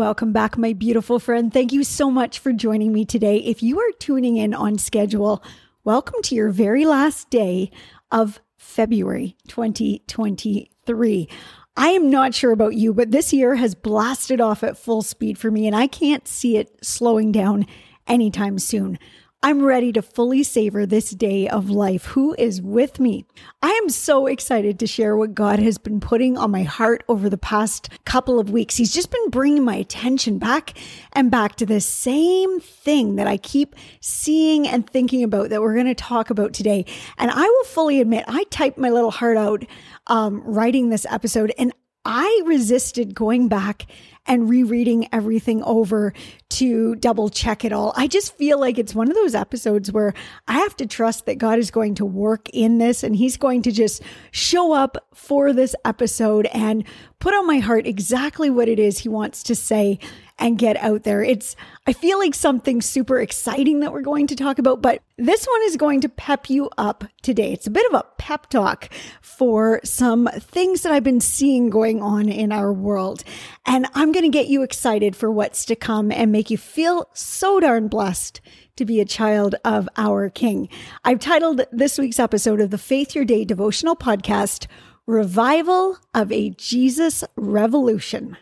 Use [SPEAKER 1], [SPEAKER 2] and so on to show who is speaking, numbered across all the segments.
[SPEAKER 1] Welcome back, my beautiful friend. Thank you so much for joining me today. If you are tuning in on schedule, welcome to your very last day of February 2023. I am not sure about you, but this year has blasted off at full speed for me, and I can't see it slowing down anytime soon. I'm ready to fully savor this day of life. Who is with me? I am so excited to share what God has been putting on my heart over the past couple of weeks. He's just been bringing my attention back and back to the same thing that I keep seeing and thinking about that we're going to talk about today. And I will fully admit, I typed my little heart out um, writing this episode and I resisted going back and rereading everything over to double check it all. I just feel like it's one of those episodes where I have to trust that God is going to work in this and He's going to just show up for this episode and put on my heart exactly what it is He wants to say and get out there. It's, I feel like something super exciting that we're going to talk about, but this one is going to pep you up today. It's a bit of a pep talk for some things that I've been seeing going on in our world. And I'm going to get you excited for what's to come and make you feel so darn blessed to be a child of our King. I've titled this week's episode of the Faith Your Day devotional podcast, Revival of a Jesus Revolution.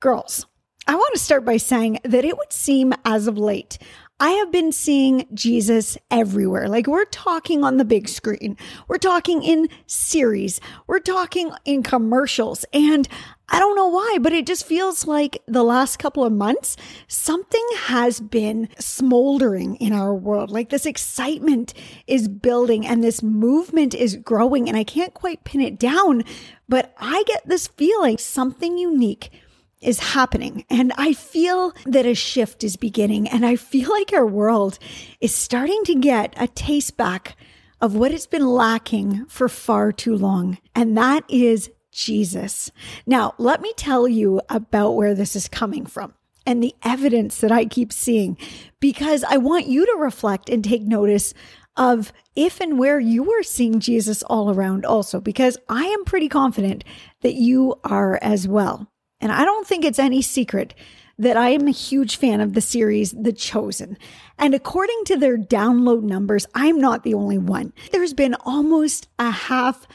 [SPEAKER 1] Girls, I want to start by saying that it would seem as of late, I have been seeing Jesus everywhere. Like we're talking on the big screen, we're talking in series, we're talking in commercials. And I don't know why, but it just feels like the last couple of months, something has been smoldering in our world. Like this excitement is building and this movement is growing. And I can't quite pin it down, but I get this feeling something unique is happening. And I feel that a shift is beginning. And I feel like our world is starting to get a taste back of what it's been lacking for far too long. And that is Jesus. Now, let me tell you about where this is coming from and the evidence that I keep seeing, because I want you to reflect and take notice of if and where you are seeing Jesus all around also, because I am pretty confident that you are as well. And I don't think it's any secret that I am a huge fan of the series The Chosen. And according to their download numbers, I'm not the only one. There's been almost a half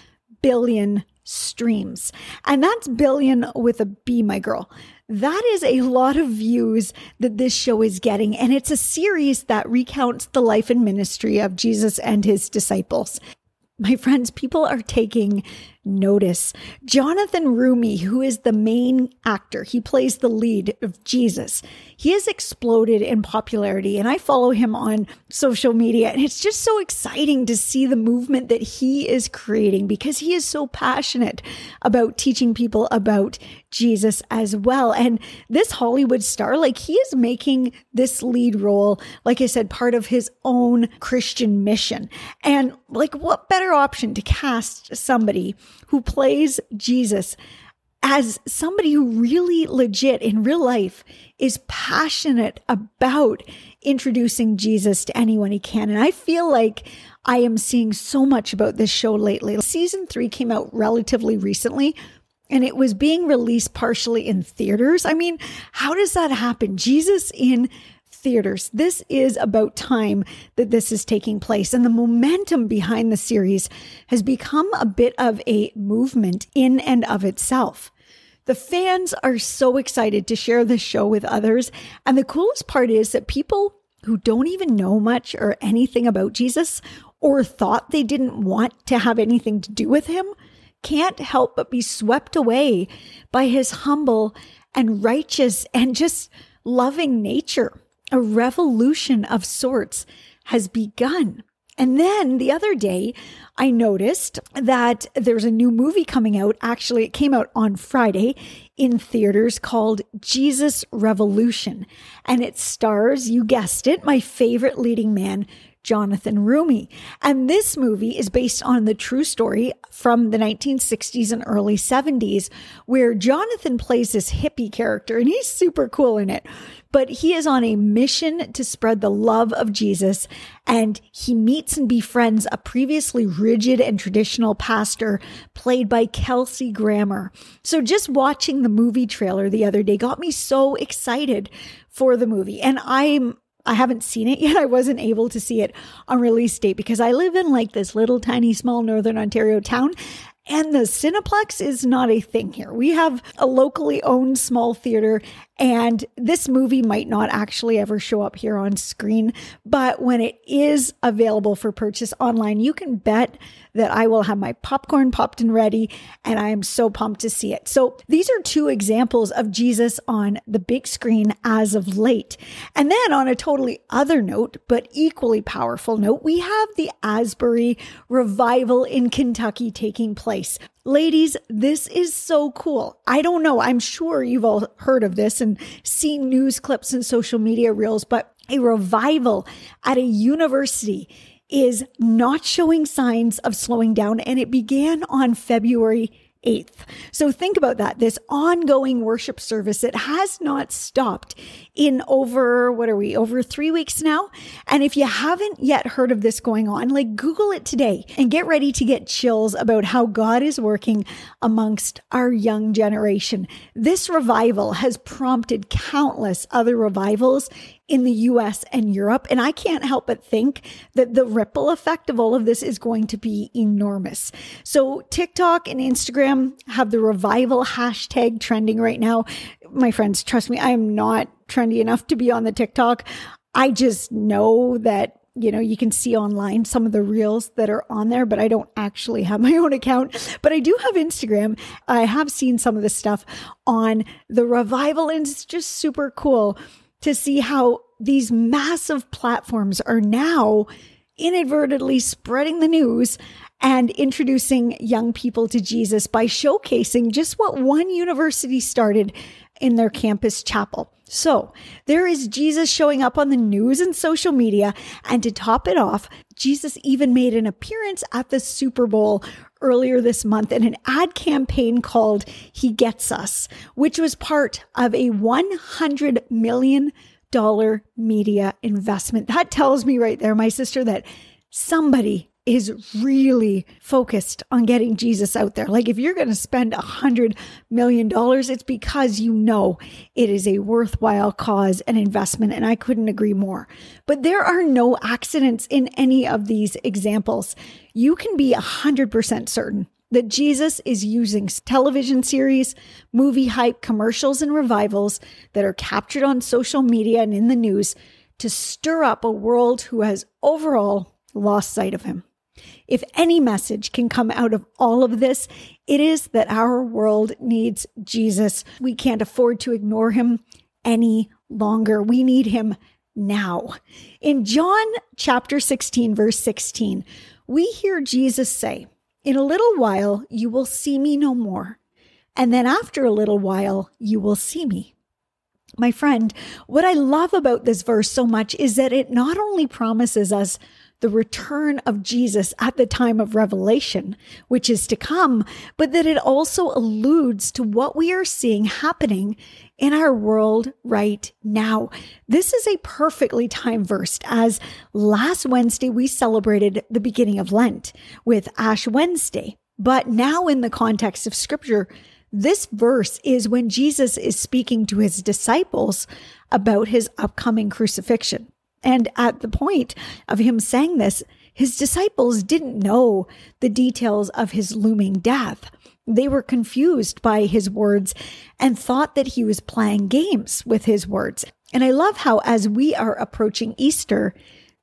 [SPEAKER 1] billion streams. And that's billion with a B, my girl. That is a lot of views that this show is getting. And it's a series that recounts the life and ministry of Jesus and his disciples. My friends, people are taking notice. Jonathan Roumie, who is the main actor, he plays the lead of Jesus. He has exploded in popularity, and I follow him on social media. And it's just so exciting to see the movement that he is creating because he is so passionate about teaching people about Jesus as well. And this Hollywood star, like he is making this lead role, like I said, part of his own Christian mission. And like, what better option to cast somebody who plays Jesus as somebody who really legit in real life is passionate about introducing Jesus to anyone he can. And I feel like I am seeing so much about this show lately. Season three came out relatively recently. And it was being released partially in theaters. I mean, how does that happen? Jesus in theaters. This is about time that this is taking place. And the momentum behind the series has become a bit of a movement in and of itself. The fans are so excited to share this show with others. And the coolest part is that people who don't even know much or anything about Jesus or thought they didn't want to have anything to do with him can't help but be swept away by his humble and righteous and just loving nature. A revolution of sorts has begun. And then the other day, I noticed that there's a new movie coming out. Actually, it came out on Friday in theaters called Jesus Revolution. And it stars, you guessed it, my favorite leading man, Jonathan Roumie. And this movie is based on the true story from the 1960s and early 70s, where Jonathan plays this hippie character and he's super cool in it. But he is on a mission to spread the love of Jesus and he meets and befriends a previously rigid and traditional pastor played by Kelsey Grammer. So just watching the movie trailer the other day got me so excited for the movie. And I'm I haven't seen it yet. I wasn't able to see it on release date because I live in like this little tiny small northern Ontario town and the Cineplex is not a thing here. We have a locally owned small theater, and this movie might not actually ever show up here on screen. But when it is available for purchase online, you can bet that I will have my popcorn popped and ready, and I am so pumped to see it. So these are two examples of Jesus on the big screen as of late. And then on a totally other note, but equally powerful note, we have the Asbury revival in Kentucky taking place. Ladies, this is so cool. I don't know. I'm sure you've all heard of this and seen news clips and social media reels, but a revival at a university is not showing signs of slowing down. And it began on February 8th. So think about that. This ongoing worship service, it has not stopped in over, what are we, over three weeks now? And if you haven't yet heard of this going on, like Google it today and get ready to get chills about how God is working amongst our young generation. This revival has prompted countless other revivals in the US and Europe. And I can't help but think that the ripple effect of all of this is going to be enormous. So TikTok and Instagram have the revival hashtag trending right now. My friends, trust me, I am not trendy enough to be on the TikTok. I just know that you know, you can see online some of the reels that are on there, but I don't actually have my own account. But I do have Instagram. I have seen some of the stuff on the revival, and it's just super cool to see how these massive platforms are now inadvertently spreading the news and introducing young people to Jesus by showcasing just what one university started in their campus chapel. So there is Jesus showing up on the news and social media. And to top it off, Jesus even made an appearance at the Super Bowl earlier this month in an ad campaign called He Gets Us, which was part of a $100 million media investment. That tells me right there, my sister, that somebody is really focused on getting Jesus out there. Like if you're going to spend a hundred million dollars, it's because you know it is a worthwhile cause and investment. And I couldn't agree more. But there are no accidents in any of these examples. You can be a hundred percent certain that Jesus is using television series, movie hype, commercials, and revivals that are captured on social media and in the news to stir up a world who has overall lost sight of him. If any message can come out of all of this, it is that our world needs Jesus. We can't afford to ignore him any longer. We need him now. In John chapter 16, verse 16, we hear Jesus say, In a little while you will see me no more. And then after a little while you will see me. My friend, what I love about this verse so much is that it not only promises us the return of Jesus at the time of Revelation, which is to come, but that it also alludes to what we are seeing happening in our world right now. This is a perfectly timed verse as last Wednesday we celebrated the beginning of Lent with Ash Wednesday. But now in the context of scripture, This verse is when Jesus is speaking to his disciples about his upcoming crucifixion. And at the point of him saying this, his disciples didn't know the details of his looming death. They were confused by his words and thought that he was playing games with his words. And I love how, as we are approaching Easter,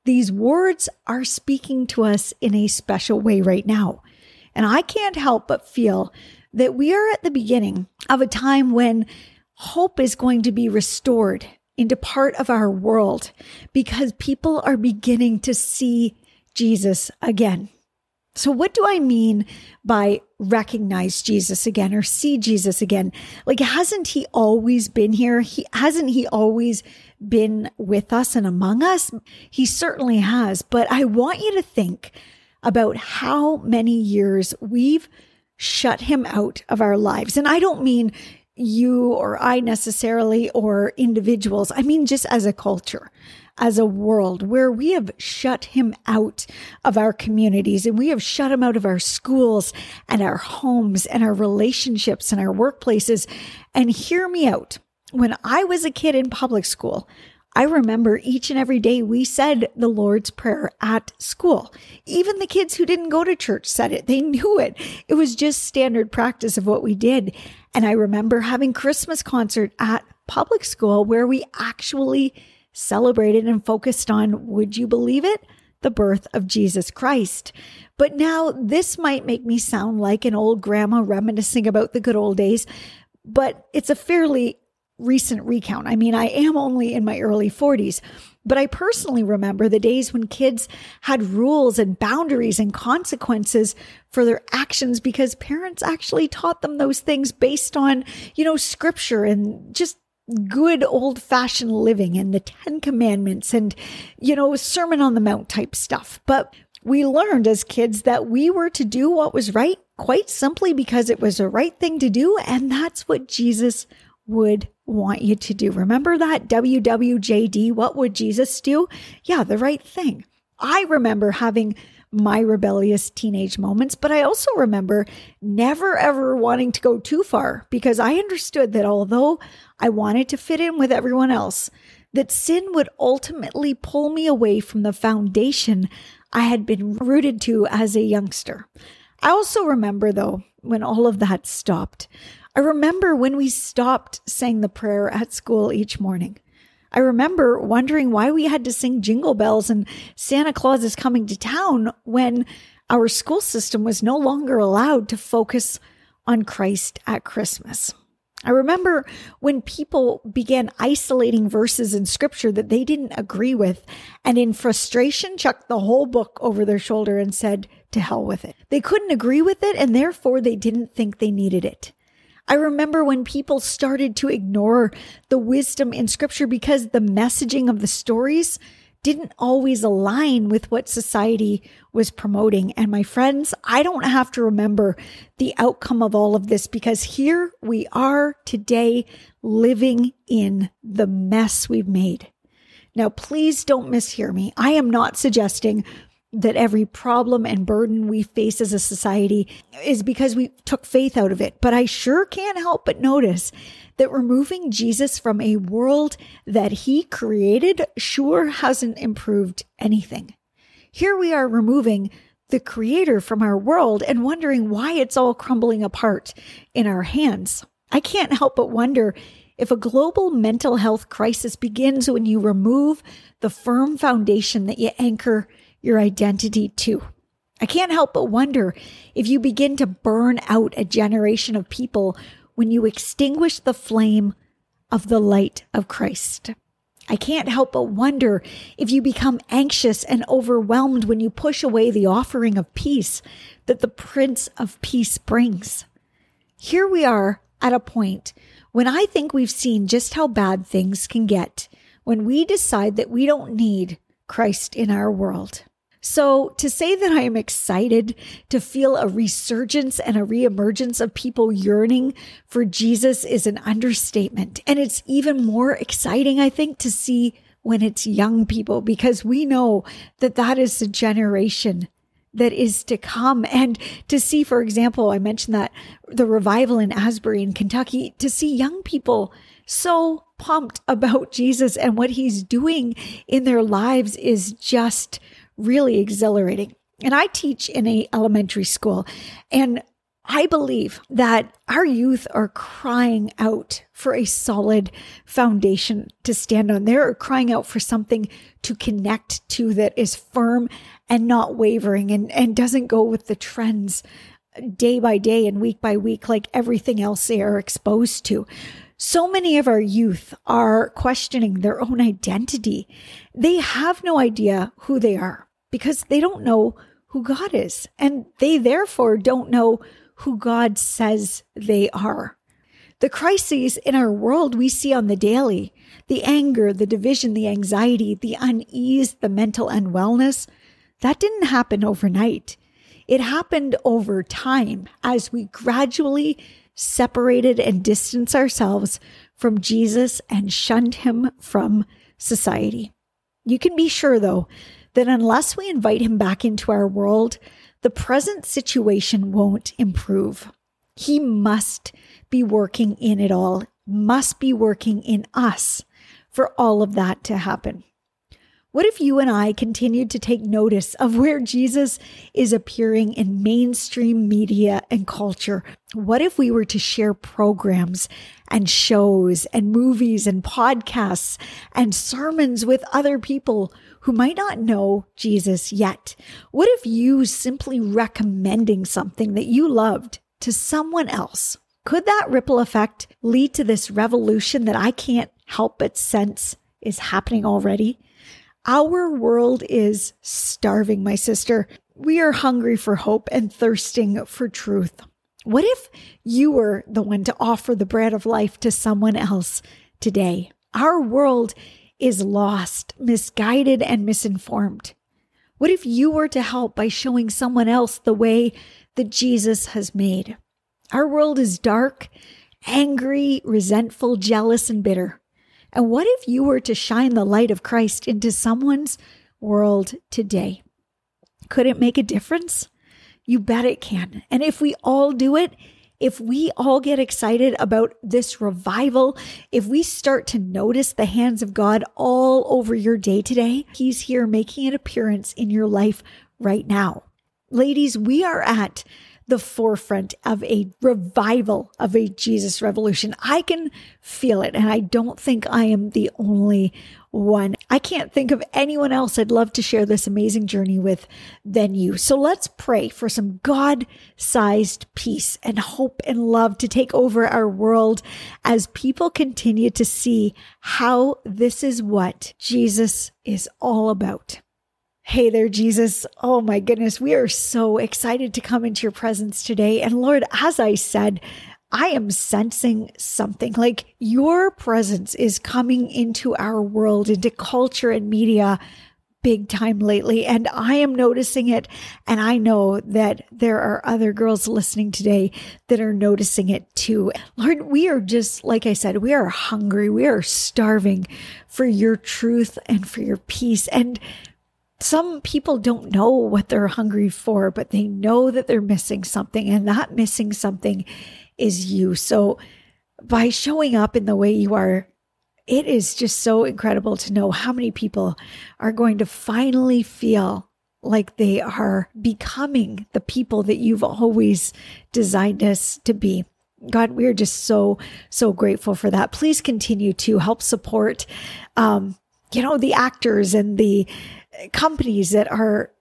[SPEAKER 1] these words are speaking to us in a special way right now. And I can't help but feel that we are at the beginning of a time when hope is going to be restored into part of our world because people are beginning to see Jesus again. So, what do I mean by recognize Jesus again or see Jesus again? Like, hasn't he always been here? He hasn't he always been with us and among us? He certainly has. But I want you to think about how many years we've shut him out of our lives. And I don't mean you or I necessarily or individuals. I mean, just as a culture as a world where we have shut him out of our communities and we have shut him out of our schools and our homes and our relationships and our workplaces. And hear me out. When I was a kid in public school, I remember each and every day we said the Lord's Prayer at school. Even the kids who didn't go to church said it. They knew it. It was just standard practice of what we did. And I remember having Christmas concert at public school where we actually celebrated and focused on, would you believe it? The birth of Jesus Christ. But now this might make me sound like an old grandma reminiscing about the good old days, but it's a fairly recent recount. I mean, I am only in my early 40s, but I personally remember the days when kids had rules and boundaries and consequences for their actions because parents actually taught them those things based on, you know, scripture and just good old fashioned living and the 10 commandments and, you know, Sermon on the Mount type stuff. But we learned as kids that we were to do what was right quite simply because it was the right thing to do. And that's what Jesus would want you to do. Remember that WWJD? What would Jesus do? Yeah, the right thing. I remember having my rebellious teenage moments, but I also remember never ever wanting to go too far because I understood that although I wanted to fit in with everyone else, that sin would ultimately pull me away from the foundation I had been rooted to as a youngster. I also remember, though, when all of that stopped. I remember when we stopped saying the prayer at school each morning. I remember wondering why we had to sing jingle bells and Santa Claus is coming to town when our school system was no longer allowed to focus on Christ at Christmas. I remember when people began isolating verses in scripture that they didn't agree with, and in frustration, chucked the whole book over their shoulder and said, To hell with it. They couldn't agree with it, and therefore they didn't think they needed it. I remember when people started to ignore the wisdom in scripture because the messaging of the stories didn't always align with what society was promoting. And my friends, I don't have to remember the outcome of all of this because here we are today living in the mess we've made. Now, please don't mishear me. I am not suggesting that every problem and burden we face as a society is because we took faith out of it. But I sure can't help but notice that removing Jesus from a world that he created sure hasn't improved anything. Here we are removing the creator from our world and wondering why it's all crumbling apart in our hands. I can't help but wonder if a global mental health crisis begins when you remove the firm foundation that you anchor your identity too. I can't help but wonder if you begin to burn out a generation of people when you extinguish the flame of the light of Christ. I can't help but wonder if you become anxious and overwhelmed when you push away the offering of peace that the Prince of Peace brings. Here we are at a point when I think we've seen just how bad things can get when we decide that we don't need Christ in our world. So to say that I am excited to feel a resurgence and a reemergence of people yearning for Jesus is an understatement. And it's even more exciting, I think, to see when it's young people, because we know that that is the generation that is to come. And to see, for example, I mentioned that the revival in Asbury in Kentucky, to see young people so pumped about Jesus and what he's doing in their lives is just really exhilarating. And I teach in a elementary school and I believe that our youth are crying out for a solid foundation to stand on. They're crying out for something to connect to that is firm and not wavering and, and doesn't go with the trends day by day and week by week like everything else they are exposed to. So many of our youth are questioning their own identity. They have no idea who they are because they don't know who God is. And they therefore don't know who God says they are. The crises in our world we see on the daily the anger, the division, the anxiety, the unease, the mental unwellness that didn't happen overnight. It happened over time as we gradually separated and distanced ourselves from Jesus and shunned him from society. You can be sure, though, that unless we invite him back into our world, the present situation won't improve. He must be working in it all, must be working in us for all of that to happen. What if you and I continued to take notice of where Jesus is appearing in mainstream media and culture? What if we were to share programs and shows and movies and podcasts and sermons with other people who might not know Jesus yet? What if you simply recommending something that you loved to someone else? Could that ripple effect lead to this revolution that I can't help but sense is happening already? Our world is starving, my sister. We are hungry for hope and thirsting for truth. What if you were the one to offer the bread of life to someone else today? Our world is lost, misguided, and misinformed. What if you were to help by showing someone else the way that Jesus has made? Our world is dark, angry, resentful, jealous, and bitter. And what if you were to shine the light of Christ into someone's world today? Could it make a difference? You bet it can. And if we all do it, if we all get excited about this revival, if we start to notice the hands of God all over your day today, He's here making an appearance in your life right now. Ladies, we are at the forefront of a revival of a Jesus revolution. I can feel it, and I don't think I am the only one. I can't think of anyone else I'd love to share this amazing journey with than you. So let's pray for some God sized peace and hope and love to take over our world as people continue to see how this is what Jesus is all about. Hey there, Jesus. Oh my goodness. We are so excited to come into your presence today. And Lord, as I said, I am sensing something like your presence is coming into our world, into culture and media big time lately. And I am noticing it. And I know that there are other girls listening today that are noticing it too. Lord, we are just, like I said, we are hungry. We are starving for your truth and for your peace. And some people don't know what they're hungry for, but they know that they're missing something, and that missing something is you. So, by showing up in the way you are, it is just so incredible to know how many people are going to finally feel like they are becoming the people that you've always designed us to be. God, we're just so, so grateful for that. Please continue to help support, um, you know, the actors and the companies that are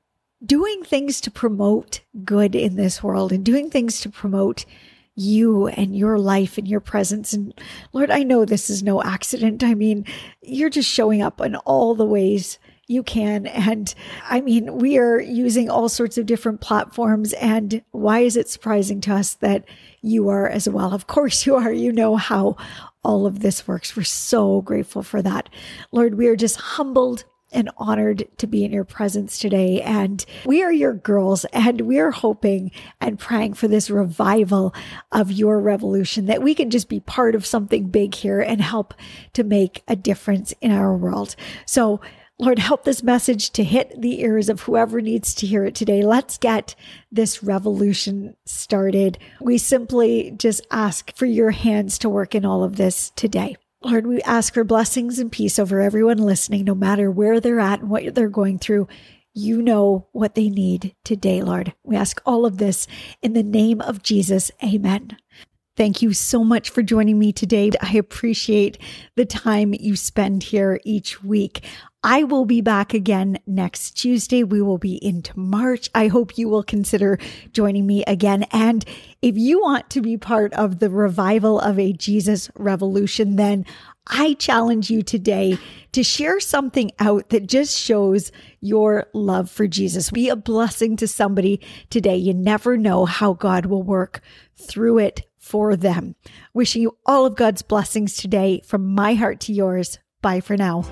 [SPEAKER 1] doing things to promote good in this world and doing things to promote you and your life and your presence. And Lord, I know this is no accident. I mean, you're just showing up in all the ways you can. And I mean, we are using all sorts of different platforms. And why is it surprising to us that you are as well? Of course you are. You know how all of this works. We're so grateful for that. Lord, we are just humbled and honored to be in your presence today. And we are your girls, and we're hoping and praying for this revival of your revolution that we can just be part of something big here and help to make a difference in our world. So, Lord, help this message to hit the ears of whoever needs to hear it today. Let's get this revolution started. We simply just ask for your hands to work in all of this today. Lord, we ask for blessings and peace over everyone listening, no matter where they're at and what they're going through. You know what they need today, Lord. We ask all of this in the name of Jesus. Amen. Thank you so much for joining me today. I appreciate the time you spend here each week. I will be back again next Tuesday. We will be into March. I hope you will consider joining me again. And if you want to be part of the revival of a Jesus revolution, then I challenge you today to share something out that just shows your love for Jesus. Be a blessing to somebody today. You never know how God will work through it for them. Wishing you all of God's blessings today from my heart to yours. Bye for now.